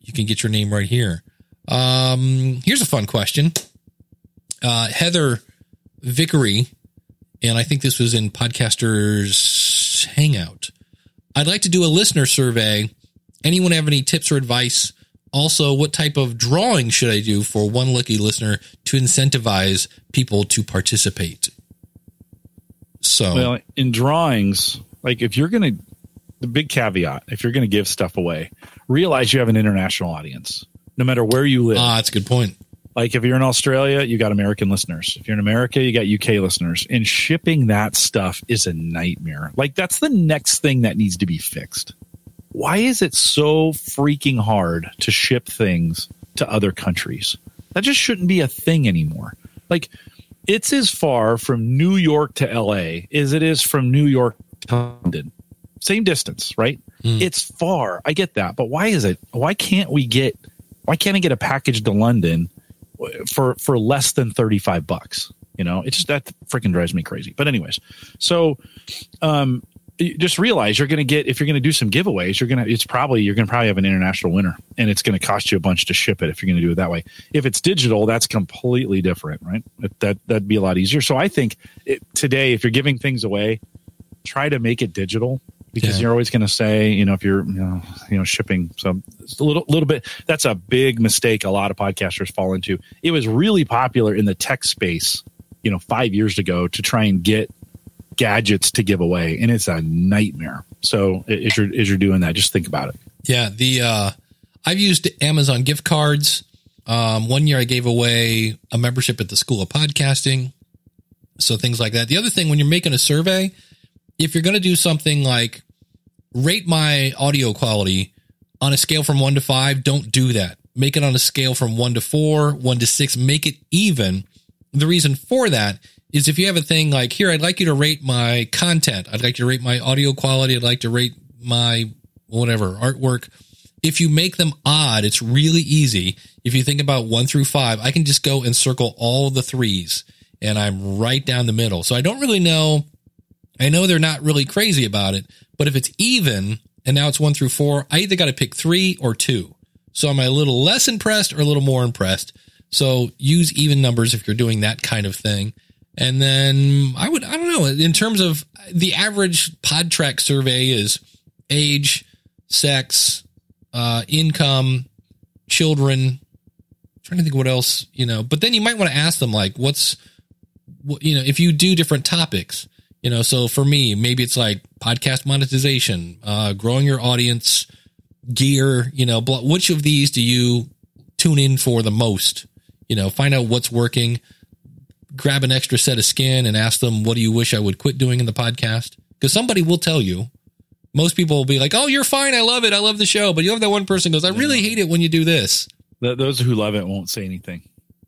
you can get your name right here. Um, here's a fun question. Uh, Heather Vickery, and I think this was in Podcasters Hangout. I'd like to do a listener survey. Anyone have any tips or advice? Also, what type of drawing should I do for one lucky listener to incentivize people to participate? So, Well, in drawings, like if you're going to, the big caveat, if you're going to give stuff away, realize you have an international audience, no matter where you live. ah, that's a good point. like if you're in Australia, you got American listeners. If you're in America, you got UK listeners. And shipping that stuff is a nightmare. Like that's the next thing that needs to be fixed. Why is it so freaking hard to ship things to other countries? That just shouldn't be a thing anymore. Like it's as far from New York to LA as it is from New York to London. Same distance, right? It's far. I get that. But why is it? Why can't we get why can't I get a package to London for for less than 35 bucks? You know, it's just that freaking drives me crazy. But anyways, so um just realize you're going to get if you're going to do some giveaways you're going to it's probably you're going to probably have an international winner and it's going to cost you a bunch to ship it if you're going to do it that way. If it's digital that's completely different right? That, that that'd be a lot easier. So i think it, today if you're giving things away try to make it digital because Yeah. you're always going to say you know if you're you know you know shipping so a little little bit that's a big mistake a lot of podcasters fall into. It was really popular in the tech space you know 5 years ago to try and get gadgets to give away and it's a nightmare so as you're as you're doing that just think about it Yeah, the uh I've used Amazon gift cards. Um one year I gave away a membership at the School of Podcasting. So things like that. The other thing when you're making a survey, if you're going to do something like rate my audio quality on a scale from 1 to 5, don't do that. Make it on a scale from 1 to 4, 1 to 6, make it even. The reason for that is if you have a thing like here I'd like you to rate my content. I'd like you to rate my audio quality, I'd like to rate my whatever artwork if you make them odd, it's really easy. If you think about one through five, I can just go and circle all the threes and I'm right down the middle. So I don't really know. I know they're not really crazy about it, but if it's even and now it's one through four, I either got to pick three or two. So am I a little less impressed or a little more impressed? So use even numbers if you're doing that kind of thing. And then I would, I don't know, in terms of the average pod track survey is age, sex, uh, income, children. trying to think what else, you know, but then you might want to ask them like, what's, what, you know, if you do different topics, you know, so for me, maybe it's like podcast monetization, uh, growing your audience, gear, you know, which of these do you tune in for the most? You know, find out what's working. Grab an extra set of skin and ask them, what do you wish I would quit doing in the podcast? Because somebody will tell you. Most people will be like, oh, you're fine. I love it. I love the show. But you have that one person goes, I really hate it when you do this. The, those who love it won't say anything.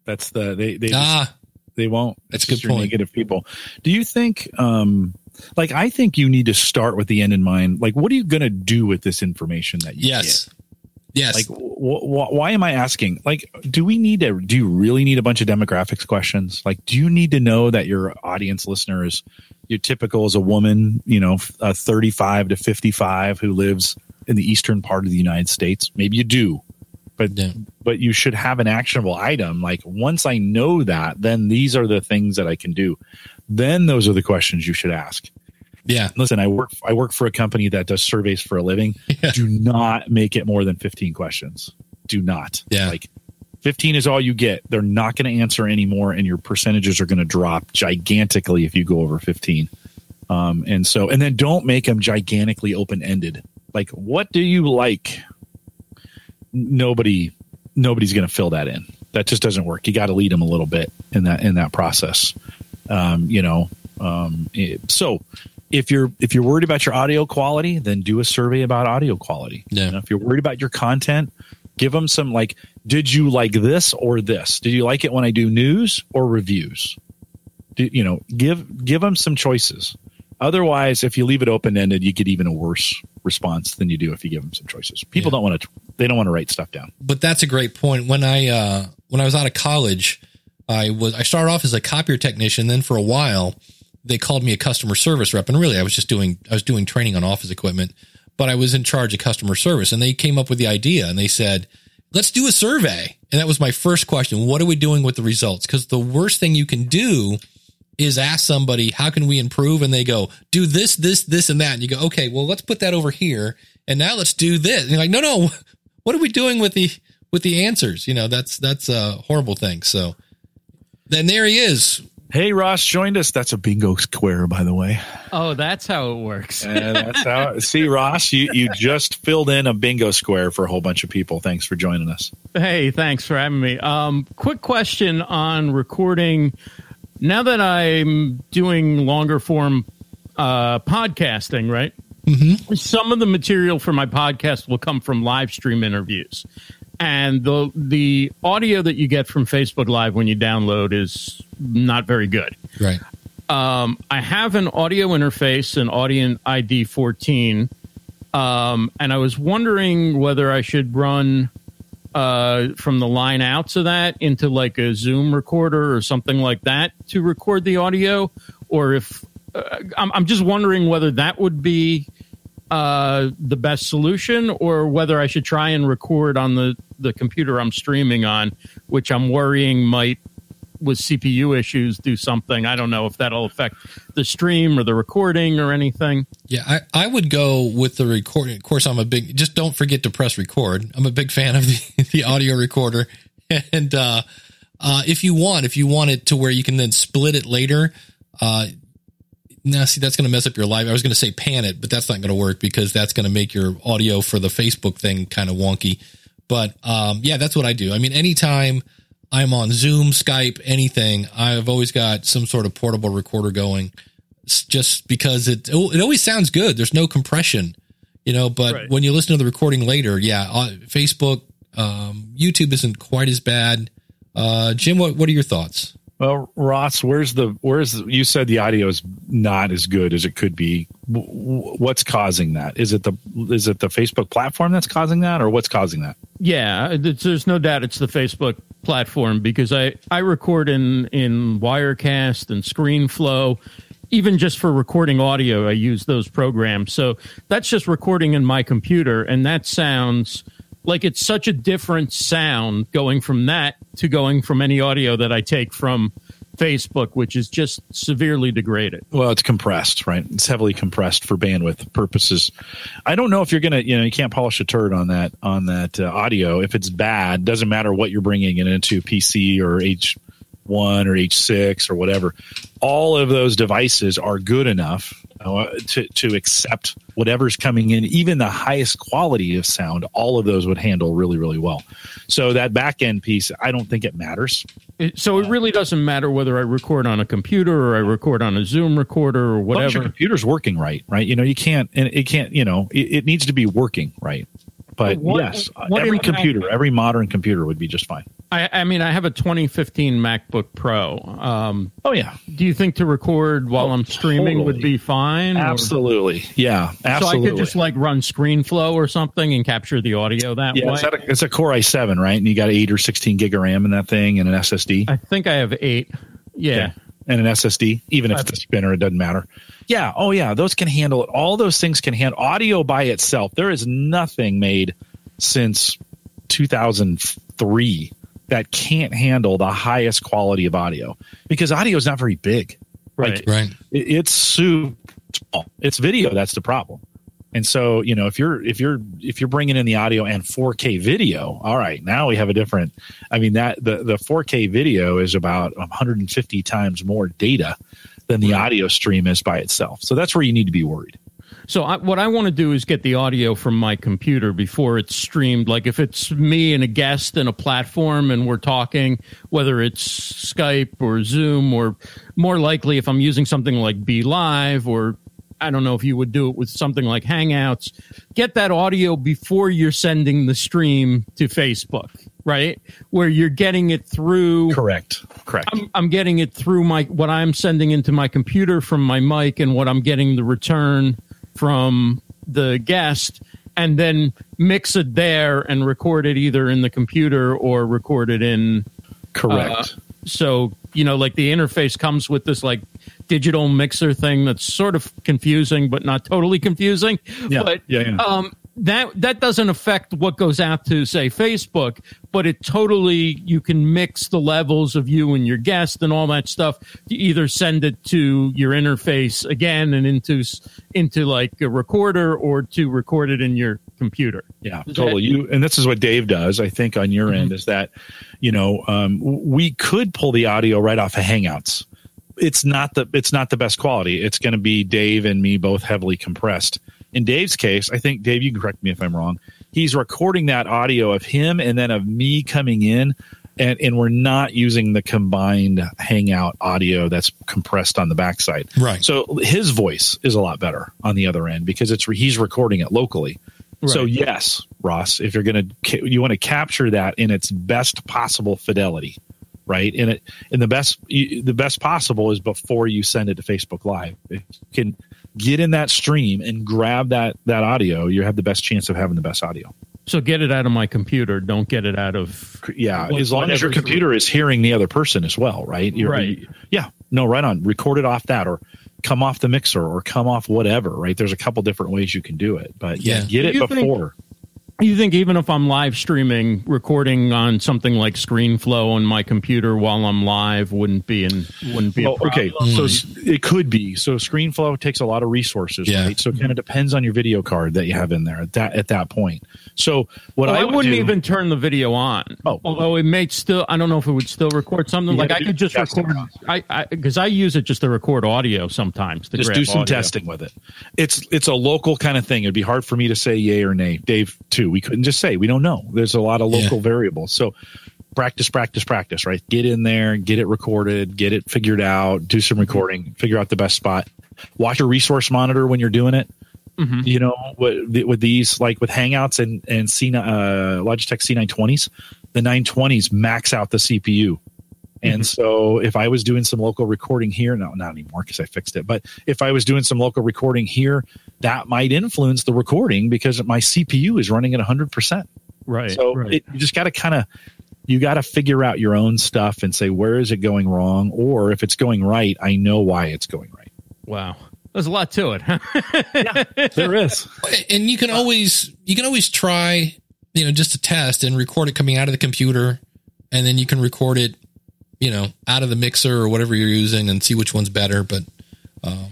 That's the they they just- Ah, they won't. That's good point. Negative people. Do you think? um Like I think you need to start with the end in mind. Like, what are you going to do with this information that you yes. get? Yes. Like, wh- wh- why am I asking? Like, do we need to? Do you really need a bunch of demographics questions? Like, do you need to know that your audience listener is your typical as a woman, you know, uh, thirty-five to fifty-five who lives in the eastern part of the United States? Maybe you do, but Yeah. but you should have an actionable item. Like, once I know that, then these are the things that I can do. Then those are the questions you should ask yeah. listen i work i work for a company that does surveys for a living. Yeah. do not make it more than 15 questions. Do not. Yeah. like 15 is all you get. They're not going to answer anymore and your percentages are going to drop gigantically if you go over 15 um, and so and then don't make them gigantically open-ended. Like what do you like? Nobody nobody's going to fill that in. That just doesn't work. You got to lead them a little bit in that in that process. Um, you know um, it- so if you're if you're worried about your audio quality then do a survey about audio quality Yeah. You know, if you're worried about your content give them some like did you like this or this did you like it when i do news or reviews do, you know give give them some choices otherwise if you leave it open ended you get even a worse response than you do if you give them some choices people Yeah. don't want to they don't want to write stuff down but that's a great point. When I uh, when I was out of college, I was I started off as a copier technician. Then for a while, they called me a customer service rep, and really I was just doing I was doing training on office equipment, but I was in charge of customer service. And they came up with the idea, and they said, "Let's do a survey." And that was my first question: What are we doing with the results? Because the worst thing you can do is ask somebody, "How can we improve?" And they go, "Do this, this, this, and that." And you go, "Okay, well, let's put that over here." And now let's do this. And you're like, no, no, what are we doing with the with the answers? You know, that's that's a horrible thing. So then there he is. Hey ross joined us that's a bingo square by the way Oh, that's how it works. And that's how. See, Ross, you you just filled in a bingo square for a whole bunch of people. Thanks for joining us. Hey, thanks for having me. Um, quick question on recording. Now that I'm doing longer form uh, podcasting, right? Mm-hmm. Some of the material for my podcast will come from live stream interviews, and the the audio that you get from Facebook Live when you download is not very good. Right. Um, I have an audio interface, an Audient ID 14, um, and I was wondering whether I should run uh, from the line outs of that into like a Zoom recorder or something like that to record the audio, or if uh, I'm, I'm just wondering whether that would be uh, the best solution, or whether I should try and record on the the computer I'm streaming on, which I'm worrying might with CPU issues do something. I don't know if that'll affect the stream or the recording or anything. Yeah, I, I would go with the recording. Of course, I'm a big. Just don't forget to press record. I'm a big fan of the, the audio recorder, and uh, uh, if you want, if you want it to where you can then split it later. Uh, now, see, that's going to mess up your live. I was going to say pan it, but that's not going to work because that's going to make your audio for the Facebook thing kind of wonky. But um, yeah, that's what I do. I mean, anytime I'm on Zoom, Skype, anything, I've always got some sort of portable recorder going just because it it always sounds good. There's no compression, you know. But Right. when you listen to the recording later, yeah, uh, Facebook, um, YouTube isn't quite as bad. Uh, Jim, what what are your thoughts? Well, Ross, where's the where's the, you said the audio is not as good as it could be. What's causing that? Is it the is it the Facebook platform that's causing that, or what's causing that? Yeah, there's no doubt it's the Facebook platform because I, I record in, in Wirecast and ScreenFlow. Even just for recording audio, I use those programs. So that's just recording in my computer, and that sounds like it's such a different sound going from that to going from any audio that I take from Facebook, which is just severely degraded. Well, it's compressed, right? It's heavily compressed for bandwidth purposes. I don't know if you're gonna, you know, you can't polish a turd on that on that uh, audio. If it's bad, doesn't matter what you're bringing it into PC or H H1 or H6 or whatever. All of those devices are good enough uh, to, to accept whatever's coming in, even the highest quality of sound, all of those would handle really, really well. So that back end piece, I don't think it matters. It- so it really doesn't matter whether I record on a computer or I record on a Zoom recorder or as your whatever. computer's working right, right? You know, you can't, and it can't, you know, it, it needs to be working right. But What- yes, what every impact- computer, every modern computer would be just fine. I, I mean, I have a 2015 MacBook Pro. Um, Oh yeah, do you think to record while I'm streaming would be fine? or- absolutely, yeah, So I could just like run ScreenFlow or something and capture the audio that yeah, way. it's, a, it's a Core i7, right? And you got eight or sixteen gig of RAM in that thing, and an SSD. I think I have eight. Yeah. And an SSD, even if it's a spinner, it doesn't matter. Yeah. Oh, yeah. Those can handle it. All those things can handle audio by itself. There is nothing made since 2003 that can't handle the highest quality of audio because audio is not very big. Right. Right. It- It's super small. It's video. That's the problem. And so, you know, if you're if you're if you're bringing in the audio and 4K video, all right, now we have a different. I mean, that the the 4K video is about 150 times more data than the audio stream is by itself. So that's where you need to be worried. So I, what I want to do is get the audio from my computer before it's streamed. Like if it's me and a guest and a platform and we're talking, whether it's Skype or Zoom, or more likely if I'm using something like BeLive or I don't know if you would do it with something like Hangouts, get that audio before you're sending the stream to Facebook, right? Where you're getting it through Correct. Correct. I'm, I'm getting it through my what I'm sending into my computer from my mic and what I'm getting the return from the guest and then mix it there and record it either in the computer or record it in Correct. Uh, so you know like the interface comes with this like digital mixer thing that's sort of confusing but not totally confusing Yeah, but yeah, yeah. um that that doesn't affect what goes out to say facebook but it totally you can mix the levels of you and your guest and all that stuff to either send it to your interface again and into into like a recorder or to record it in your computer Yeah, Is totally. that- You and this is what Dave does. I think on your end is that, you know, um, we could pull the audio right off of Hangouts. It's not the it's not the best quality. It's going to be Dave and me both heavily compressed. In Dave's case, I think Dave, you can correct me if I'm wrong. He's recording that audio of him and then of me coming in, and and we're not using the combined Hangout audio that's compressed on the backside. Right. So his voice is a lot better on the other end because it's he's recording it locally. So yes, Ross, if you're going to you want to capture that in its best possible fidelity, right? And it and the best the best possible is before you send it to Facebook Live. If you can get in that stream and grab that that audio, you have the best chance of having the best audio. so get it out of my computer don't get it out of Yeah, What- as long as your whatever's- computer is hearing the other person as well, right? You're- Right. Yeah. No, right on. Record it off that or come off the mixer or come off whatever, right? There's a couple different ways you can do it. But yeah, Yeah. get it You think- before. You think even if I'm live streaming, recording on something like ScreenFlow on my computer while I'm live wouldn't be in wouldn't be a oh, Well, problem? okay, so it could be. So ScreenFlow takes a lot of resources, Yeah. right? So it kind of depends on your video card that you have in there at that at that point. So what Well, I, I, would wouldn't do- even turn the video on. Oh. although it may still. I don't know if it would still record something. You like I could just record. I I because I, use it just to record audio sometimes. To just do some audio. testing with it. It's it's a local kind of thing. It'd be hard for me to say yay or nay. Dave too. We couldn't just say we don't know. There's a lot of Yeah. local variables. So practice, practice, practice. Right. Get in there, get it recorded, get it figured out, do some recording, figure out the best spot. Watch a resource monitor when you're doing it. Mm-hmm. You know, with, with these like with Hangouts and and C uh, Logitech C920s, the 920s max out the CPU. And mm-hmm. so if I was doing some local recording here, no, not anymore because I fixed it, but if I was doing some local recording here, that might influence the recording because my CPU is running at 100%. Right. So right. it, you just got to kind of, you got to figure out your own stuff and say, where is it going wrong? Or if it's going right, I know why it's going right. wow. There's a lot to it. There is. and you can always you can always try you know just to test and record it coming out of the computer and then you can record it you know out of the mixer or whatever you're using and see which one's better but um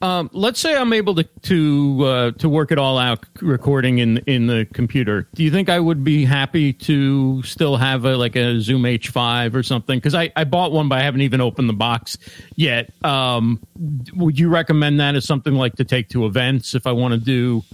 Um, let's say I'm able to to uh, to work it all out, recording in in the computer. Do you think I would be happy to still have a like a Zoom H5 or something? Because I I bought one, but I haven't even opened the box yet. Um, would you recommend that as something like to take to events if I want to do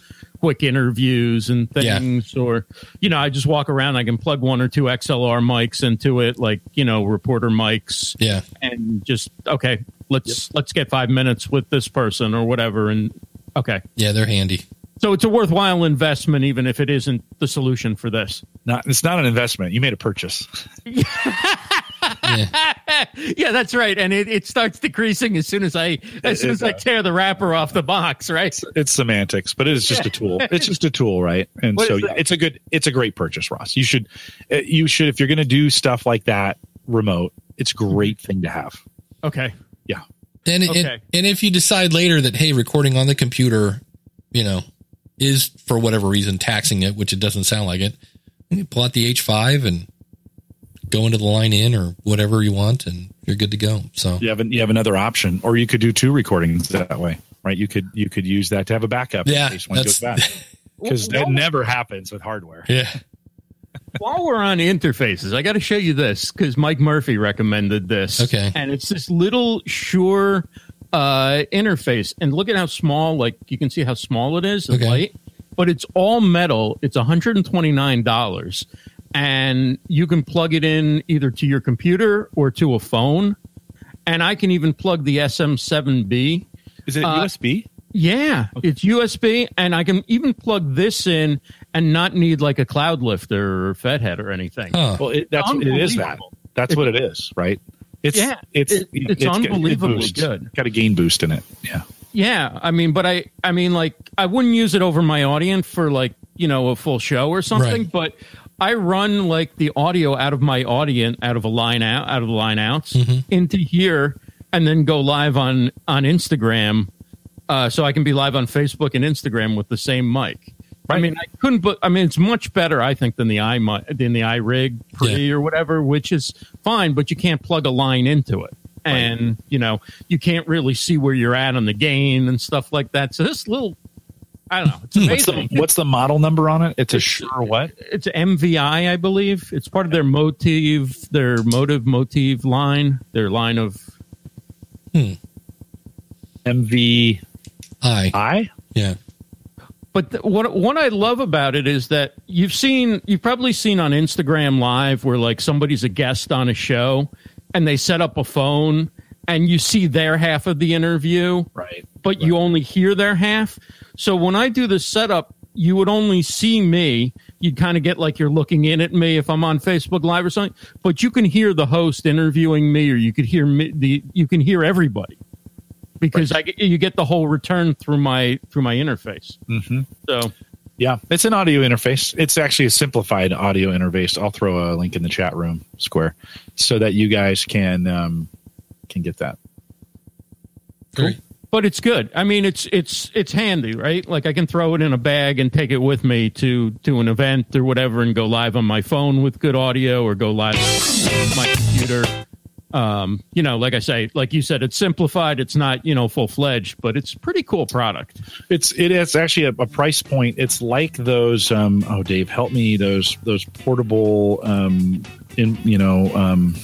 quick interviews and Yeah. things, or you know, I just walk around. I can plug one or two XLR mics into it, like you know, reporter mics Yeah. and just okay let's let's get five minutes with this person or whatever and okay Yeah, they're handy. so it's a worthwhile investment even if it isn't the solution for this Not it's not an investment. You made a purchase. Yeah. yeah that's right and it, it starts decreasing as soon as i as soon It as i tear the wrapper off the box right It's semantics, but it is just a tool. It's just a tool, right? And What so yeah, it's a good it's a great purchase, Ross. You should uh, you should if you're going to do stuff like that remote, it's a great thing to have. okay Yeah. And, Okay. and and if you decide later that hey, recording on the computer, you know, is for whatever reason taxing it, which it doesn't sound like it, you pull out the H5 and go into the line in or whatever you want, and you're good to go. So You have an, you have another option, or you could do two recordings that way, right? You could you could use that to have a backup Yeah, in case one goes bad, that's- because that never happens with hardware. yeah, while we're on interfaces i got to show you this because mike murphy recommended this Okay. and it's this little Shure uh interface and look at how small like you can see how small it is and Okay. light but it's all metal it's $129 and you can plug it in either to your computer or to a phone and i can even plug the sm7b Is it Uh, USB? yeah, it's USB, and I can even plug this in and not need like a cloud lifter or FetHead or anything. huh. Well, it, that's it is that. Unbelievable. That's what it is, right? It's Yeah, it's it- it's got- unbelievably boosts. good. Got a gain boost in it. Yeah. Yeah, I mean, but I, I mean, like, I wouldn't use it over my Audient for like you know a full show or something, Right. but I run like the audio out of my Audient, out of a line out, out of the line outs into here, and then go live on on Instagram, uh, so I can be live on Facebook and Instagram with the same mic. I mean, I couldn't, but I mean, it's much better, I think, than the i than the iRig Pre or whatever, which is fine, but you can't plug a line into it, and you know, you can't really see where you're at on the gain and stuff like that. So this little, I don't know, it's hmm. What's the what's the model number on it? It's a Shure what? it's MVI, I believe. It's part of their MOTIV, their MOTIV MOTIV line, their line of hmm. MVI. I yeah But th- what what I love about it is that you've seen you've probably seen on Instagram Live where like somebody's a guest on a show and they set up a phone and you see their half of the interview, Right. but you only hear their half. So when I do the setup, you would only see me. You'd kind of get like you're looking in at me if I'm on Facebook Live or something, but you can hear the host interviewing me, or you could hear me, the you can hear everybody because I get, you get the whole return through my through my interface. hmm So Yeah, it's an audio interface. It's actually a simplified audio interface. I'll throw a link in the chat room square so that you guys can um, can get that. great. But it's good. I mean, it's it's it's handy, right? Like I can throw it in a bag and take it with me to to an event or whatever, and go live on my phone with good audio, or go live on my computer. Um, you know, like I say, like you said, it's simplified. It's not you know full fledged, but it's a pretty cool product. It's it is actually a, a price point. It's like those. Um, oh, Dave, help me. Those those portable. Um, in you know. Um,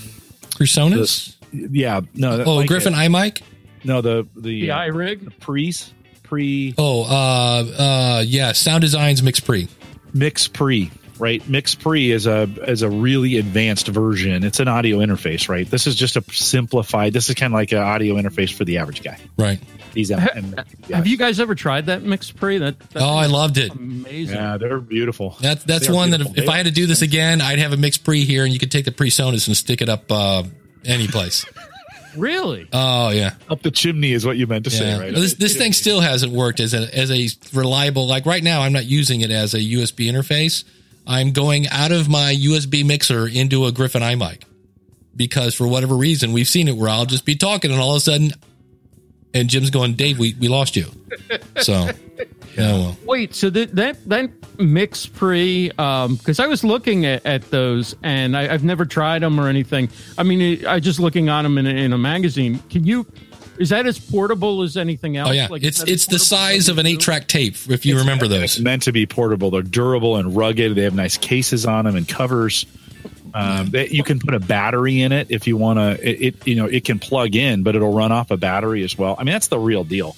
PreSonus. yeah. No. that- Oh, like Griffin it. iMic. No, the the, The uh, iRig. pre's pre Oh, uh, uh, yeah. Sound Devices Mix Pre. MixPre, right? MixPre is a is a really advanced version. It's an audio interface, right? This is just a simplified. This is kind of like an audio interface for the average guy. Right. These M- M- Have you guys ever tried that mix pre? That, that Oh, I loved it. amazing. Yeah, they're beautiful. That, that's They one that if, if I had to do this again, I'd have a mixed pre here, and you could take the PreSonus and stick it up uh, any place. Really? Oh yeah, Up the chimney is what you meant to yeah. say, right? This this thing still hasn't worked as a as a reliable. Like right now, I'm not using it as a USB interface. I'm going out of my USB mixer into a Griffin iMic because for whatever reason we've seen it where I'll just be talking and all of a sudden, and Jim's going, Dave, we we lost you. So, yeah, well, Wait, so that that that mix pre um because I was looking at, at those and I, I've never tried them or anything. I mean, I just looking on them in a, in a magazine. Can you Is that as portable as anything else? Oh yeah, Like, it's it's the size of an eight track tape. If you remember It's those, it's meant to be portable. They're durable and rugged. They have nice cases on them and covers. Um, that you can put a battery in it if you want to. It, it you know it can plug in, but it'll run off a battery as well. I mean that's the real deal.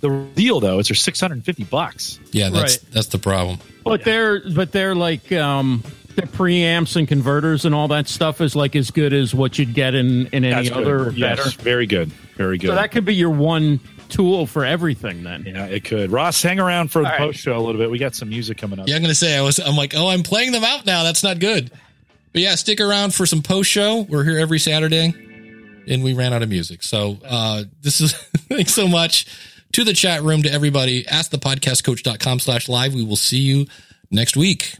The deal though is they're six hundred and fifty bucks. yeah, that's Right. that's the problem. But they're but they're like um the preamps and converters and all that stuff is like as good as what you'd get in in any That's good. other Yes, very good, very good. So that could be your one tool for everything then. yeah, it could. Ross, hang around for the All right. post show a little bit. We got some music coming up. Yeah, I'm gonna say I was. I'm like, oh, I'm playing them out now. That's not good. But yeah, stick around for some post show. We're here every Saturday, and we ran out of music. So uh, this is thanks so much to the chat room to everybody. Ask the podcastcoach.com slash live. We will see you next week.